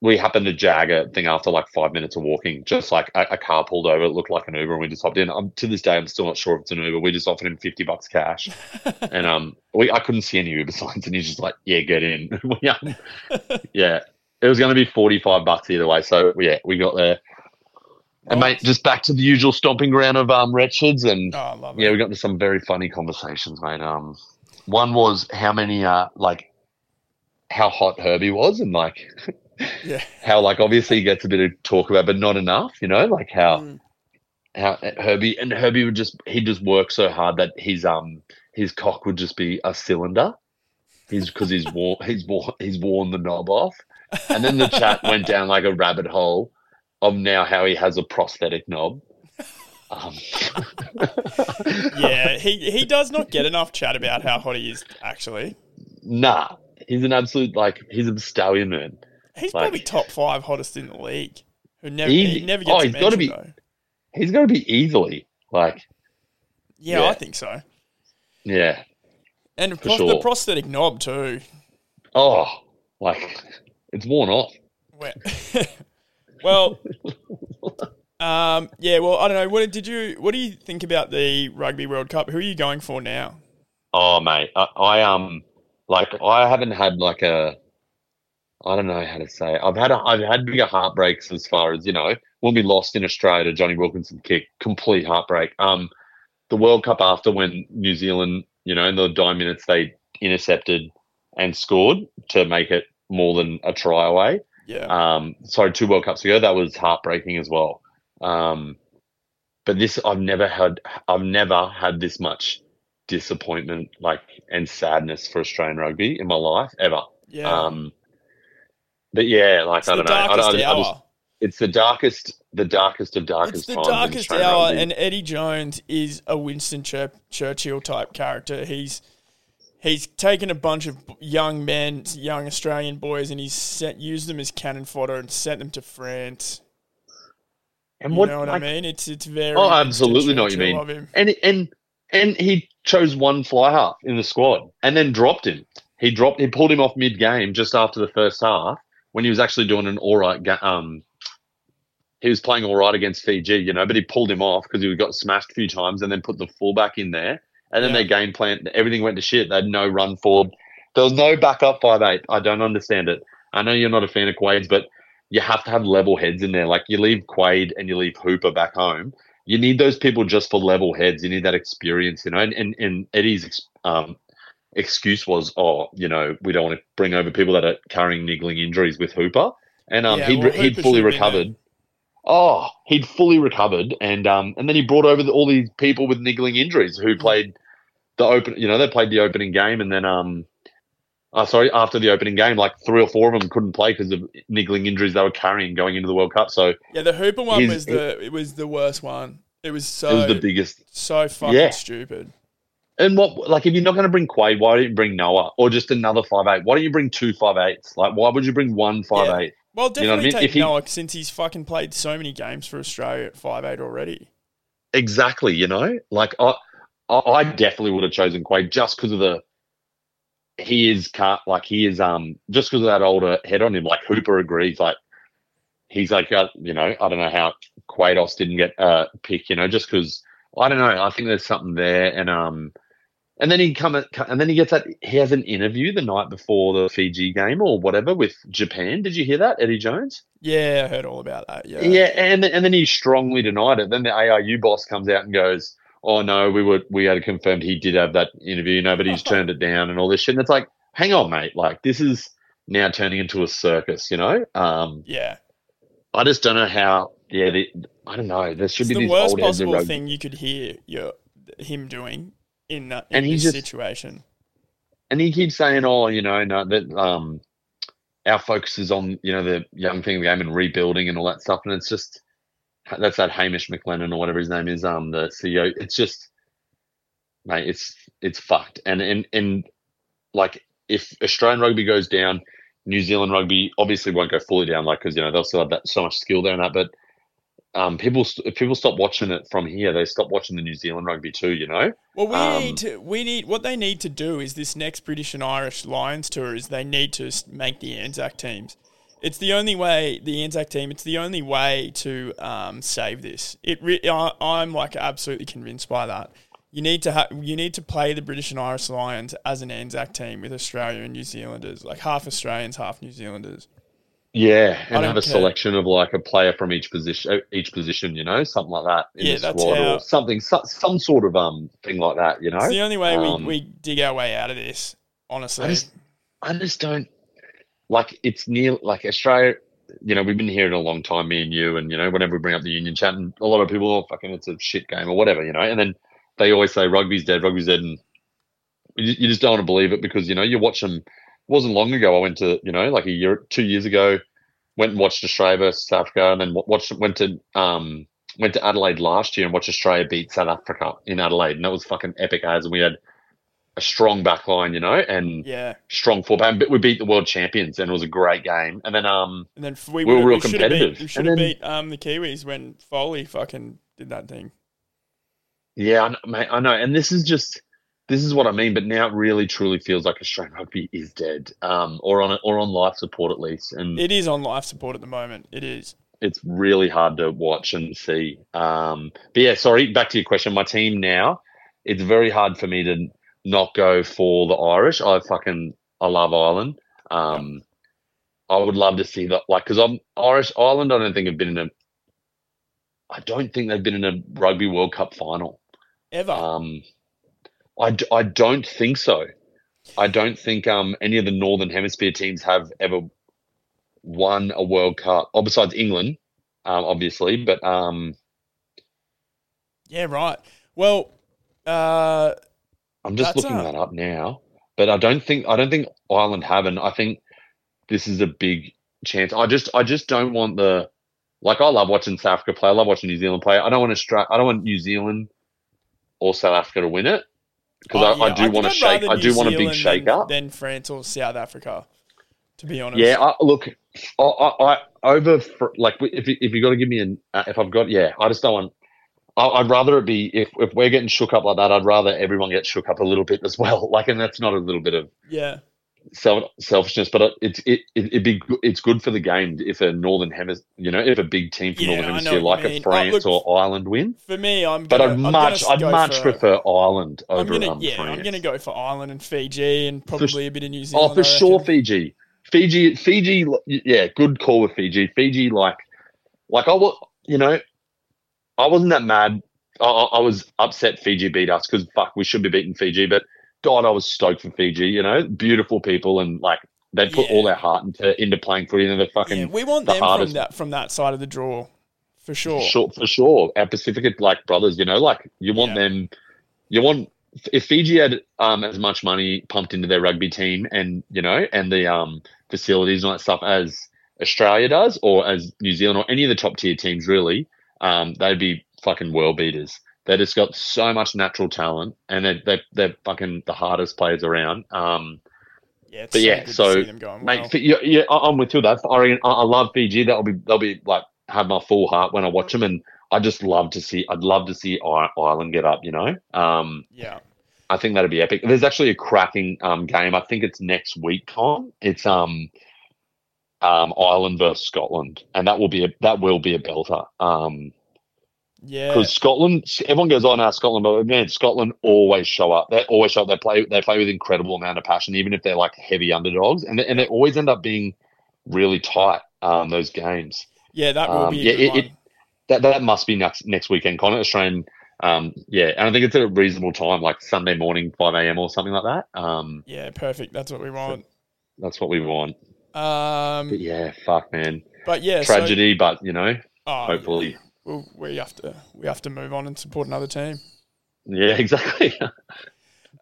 we happened to jag a thing after like five minutes of walking. Just like a, a car pulled over, it looked like an Uber, and we just hopped in. Um, to this day, I'm still not sure if it's an Uber. We just offered him fifty bucks cash, and um, we I couldn't see any Uber signs, and he's just like, "Yeah, get in." We, um, yeah, it was going to be forty five bucks either way. So yeah, we got there. And mate, just back to the usual stomping ground of um wretches, and Oh, I love it. yeah, we got into some very funny conversations, mate. Um, one was how many uh like how hot Herbie was, and like Yeah. how like obviously he gets a bit of talk about, but not enough. You know, like how Mm. how Herbie and Herbie would just he just work so hard that his um his cock would just be a cylinder. He's because he's worn he's worn he's worn the knob off, and then the chat went down like a rabbit hole of now how he has a prosthetic knob. Um, yeah, he he does not get enough chat about how hot he is. Actually, nah, he's an absolute like he's a stallion man. He's Like- probably top five hottest in the league. Who never He- he, never oh, gets he's a gotta be- though. He's got to be easily like Yeah, yeah. I think so. yeah. And For pros- the prosthetic knob too. Oh, like it's worn off. Well, well, um, yeah. Well, I don't know. What did you? What do you think about the Rugby World Cup? Who are you going for now? Oh mate, I, I um like I haven't had like a I don't know how to say. It. I've had a, I've had bigger heartbreaks as far as you know when we lost in Australia Jonny Wilkinson kick, complete heartbreak. Um, the World Cup after when New Zealand, you know, in the dying minutes they intercepted and scored to make it more than a try away. Yeah, Um, sorry, two World Cups ago, that was heartbreaking as well. Um, but this, I've never had, I've never had this much disappointment, like, and sadness for Australian rugby in my life ever. yeah. Um, but yeah, like it's I don't know, I, darkest I, I just, it's the darkest, the darkest of darkest it's the times. darkest Australian hour, and Eddie Jones is a Winston Churchill type character. He's he's taken a bunch of young men, young Australian boys, and he's sent, used them as cannon fodder and sent them to France. and You what, know what like, I mean? It's it's very. Oh, absolutely know what you mean. of him. and and and he chose one fly half in the squad and then dropped him. He dropped. He pulled him off mid game just after the first half when he was actually doing an all right. Ga- um, he was playing all right against Fiji, you know, but he pulled him off because he got smashed a few times and then put the fullback in there. And then Yeah. their game plan, everything went to shit. They had no run forward. There was no backup five eight. I don't understand it. I know you're not a fan of Quade's, but you have to have level heads in there. Like you leave Quaid and you leave Hooper back home you need those people just for level heads. You need that experience, you know. And and, and Eddie's um, excuse was, oh, you know, we don't want to bring over people that are carrying niggling injuries with Hooper. And um, Yeah, he'd well, he'd fully should have been recovered. Oh, he'd fully recovered, and um, and then he brought over the, all these people with niggling injuries who played the open. You know, they played the opening game, and then um, uh, sorry, after the opening game, like three or four of them couldn't play because of niggling injuries they were carrying going into the World Cup. So Yeah, the Hooper one He's- was the it was the worst one. It was so it was the biggest so fucking Yeah. stupid. And what, like, if you're not going to bring Quade, why don't you bring Noah or just another five eight? Why don't you bring two five eights? Like, why would you bring one five eight? Well, You know what I definitely mean? take If he- Noah since he's fucking played so many games for Australia at five eight already. Exactly. You know, like I, I definitely would have chosen Quade just because of the. He is car like he is um just because of that older head on him. Like Hooper agrees. Like he's like uh, you know I don't know how Quados didn't get uh pick, You know just because I don't know. I think there's something there, and um, and then he come and then he gets that he has an interview the night before the Fiji game or whatever with Japan. Did you hear that, Eddie Jones? Yeah, I heard all about that. Yeah, Yeah, and and then he strongly denied it. Then the ARU boss comes out and goes, "Oh no, we were we had confirmed he did have that interview. No, but he's turned it down and all this shit." And it's like, hang on, mate. Like this is now turning into a circus. You know, um, Yeah. I just don't know how. Yeah, the, I don't know. There should It's be the these worst possible thing you could hear your, him doing in, that, in And this just- situation. and he keeps saying, "Oh, you know, no, that um, our focus is on you know the young thing the game and rebuilding and all that stuff." And it's just that's that Hamish McLennan or whatever his name is, um, the CEO. It's just, mate, it's it's fucked. And and and like if Australian rugby goes down, New Zealand rugby obviously won't go fully down, like because you know they'll still have that so much skill there and that, but. Um, people, if people stop watching it from here, they stop watching the New Zealand rugby too. You know, Well, we Um, need to. We need what they need to do is this next British and Irish Lions tour is they need to make the Anzac teams. It's the only way the Anzac team. It's the only way to um, save this. It. Re- I, I'm like absolutely convinced by that. You need to ha- you need to play the British and Irish Lions as an Anzac team with Australia and New Zealanders, like half Australians, half New Zealanders. Yeah, and have a care. selection of like a player from each position, uh, each position, you know, something like that in Yeah, the that's squad how- or something, so, some sort of um thing like that, you know. It's the only way Um, we, we dig our way out of this. Honestly, I just, I just don't like. It's near like Australia. You know, we've been here in a long time, me and you, and you know, whenever we bring up the Union chat, and a lot of people, oh, fucking, it's a shit game or whatever, you know, and then they always say rugby's dead, rugby's dead, and you, you just don't want to believe it because you know you watch them. It wasn't long ago. I went to you know like a year, two years ago, went and watched Australia versus South Africa, and then watched went to um went to Adelaide last year and watched Australia beat South Africa in Adelaide, and that was fucking epic as. And we had a strong back line, you know, and yeah. strong fullback. But we beat the world champions, and it was a great game. And then um And then we, We were real we have beat, competitive. we should have beat um, the Kiwis when Foley fucking did that thing. yeah, I know, mate, I know, and this is just. This is what I mean, but now it really truly feels like Australian rugby is dead, um, or on or on life support at least, and It is on life support at the moment. It is. it's really hard to watch and see. Um, but yeah, sorry, back to your question. My team now, it's very hard for me to not go for the Irish. I fucking I love Ireland. Um, I would love to see that, like, because I'm Irish. Ireland, I don't think have been in a. I don't think they've been in a Rugby World Cup final. Ever. Um, I, d- I don't think so. I don't think um, any of the Northern Hemisphere teams have ever won a World Cup, or besides England, um, obviously. But um, yeah, right. Well, uh, I'm just looking a- that up now. But I don't think I don't think Ireland haven't. I think this is a big chance. I just I just don't want the like I love watching South Africa play. I love watching New Zealand play. I don't want to Australia. I don't want New Zealand or South Africa to win it because oh, I, I do want to shake. I do New want a big shake than, up. than France or South Africa. To be honest. Yeah, I, look, I, I, I over for, like if if you got to give me an uh, if I've got yeah, I just don't want. I, I'd rather it be if if we're getting shook up like that. I'd rather everyone get shook up a little bit as well. Like, and that's not a little bit of Yeah. Self selfishness, but it, it's it, it it'd be it's good for the game if a northern hemisphere, you know, if a big team from Yeah, northern hemisphere like a. Oh, France look, or Ireland win. For me, I'm. But Gonna, I'd I'm much I'd much for, prefer Ireland I'm over gonna um, yeah. France. I'm gonna go for Ireland and Fiji and probably a bit of New Zealand. Oh, for sure. Fiji. Fiji, Fiji, yeah, good call with Fiji. Fiji, like, like I was, you know, I wasn't that mad. I, I I was upset Fiji beat us because fuck, we should be beating Fiji. But God, I was stoked for Fiji. You know, beautiful people and like they put Yeah. all their heart into into playing footy and they're fucking Yeah, we want the them from hardest- that from that side of the draw, for sure. for sure, for sure. Our Pacific like brothers, you know, like you want Yeah. them. You want if Fiji had um as much money pumped into their rugby team and you know and the um facilities and all that stuff as Australia does or as New Zealand or any of the top tier teams really, um they'd be fucking world beaters. They just got so much natural talent and they they they're fucking the hardest players around. Um, Yeah, But so yeah, so, see them going Mate, well. Yeah, yeah, I'm with you. That I, I love Fiji. That'll be they'll be like have my full heart when I watch them, and I just love to see. I'd love to see Ireland get up. You know, um, Yeah, I think that'd be epic. There's actually a cracking um, game. I think it's next week, Tom. It's um, um, Ireland versus Scotland, and that will be a that will be a belter. Um, yeah, because Scotland, everyone goes, "Oh no, Scotland," but man, Scotland always show up. They always show up. They play. They play with incredible amount of passion, even if they're like heavy underdogs, and they, and they always end up being really tight. Um, those games. yeah. That will um, be yeah, it- it- That that must be next next weekend, Connor. Australian. Um, yeah, and I think it's at a reasonable time, like Sunday morning, five a.m. or something like that. Um, yeah, perfect. That's what we want. that's what we want. Um, But yeah, fuck, man, but yeah, so- tragedy. but you know, oh, hopefully, well, we have to we have to move on and support another team. yeah, exactly.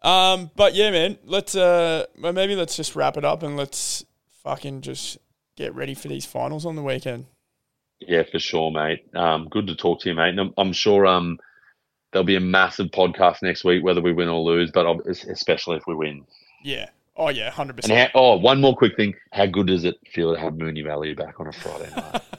Um, but yeah, man, let's uh, well, maybe let's just wrap it up and let's fucking just get ready for these finals on the weekend. Yeah, for sure, mate. Um, good to talk to you, mate. And I'm, I'm sure um, there'll be a massive podcast next week, whether we win or lose, but especially if we win. Yeah. Oh yeah, hundred And percent. oh, one more quick thing: how good does it feel to have Moonee Valley back on a Friday night?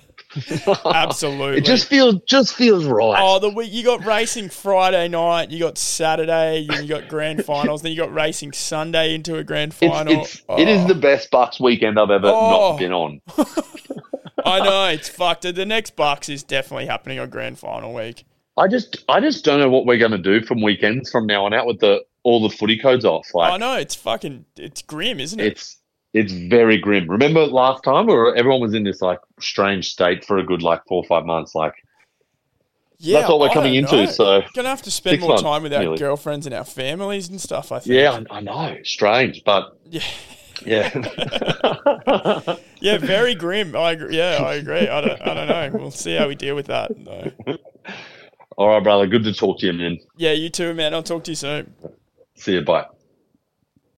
Absolutely. It just feels just feels right. Oh, the week you got racing Friday night, you got Saturday, you got grand finals, then you got racing Sunday into a grand final. it's it is Oh, the best Bucks weekend I've ever Oh. not been on. I know it's fucked. The next Bucks is definitely happening on grand final week. I just I just don't know what we're going to do from weekends from now on out with the all the footy codes off. Like I know it's fucking it's grim, isn't it? it's it's very grim. Remember last time where everyone was in this like strange state for a good like four or five months. Like yeah, that's what we're I coming into. know. So gonna have to spend more months, time with our nearly. girlfriends and our families and stuff. I think. yeah, I, I know, strange, but Yeah. yeah. Yeah, very grim. I agree. Yeah, I agree. I don't, I don't know. We'll see how we deal with that. Though. All right, brother. Good to talk to you, man. Yeah, you too, man. I'll talk to you soon. See you. Bye.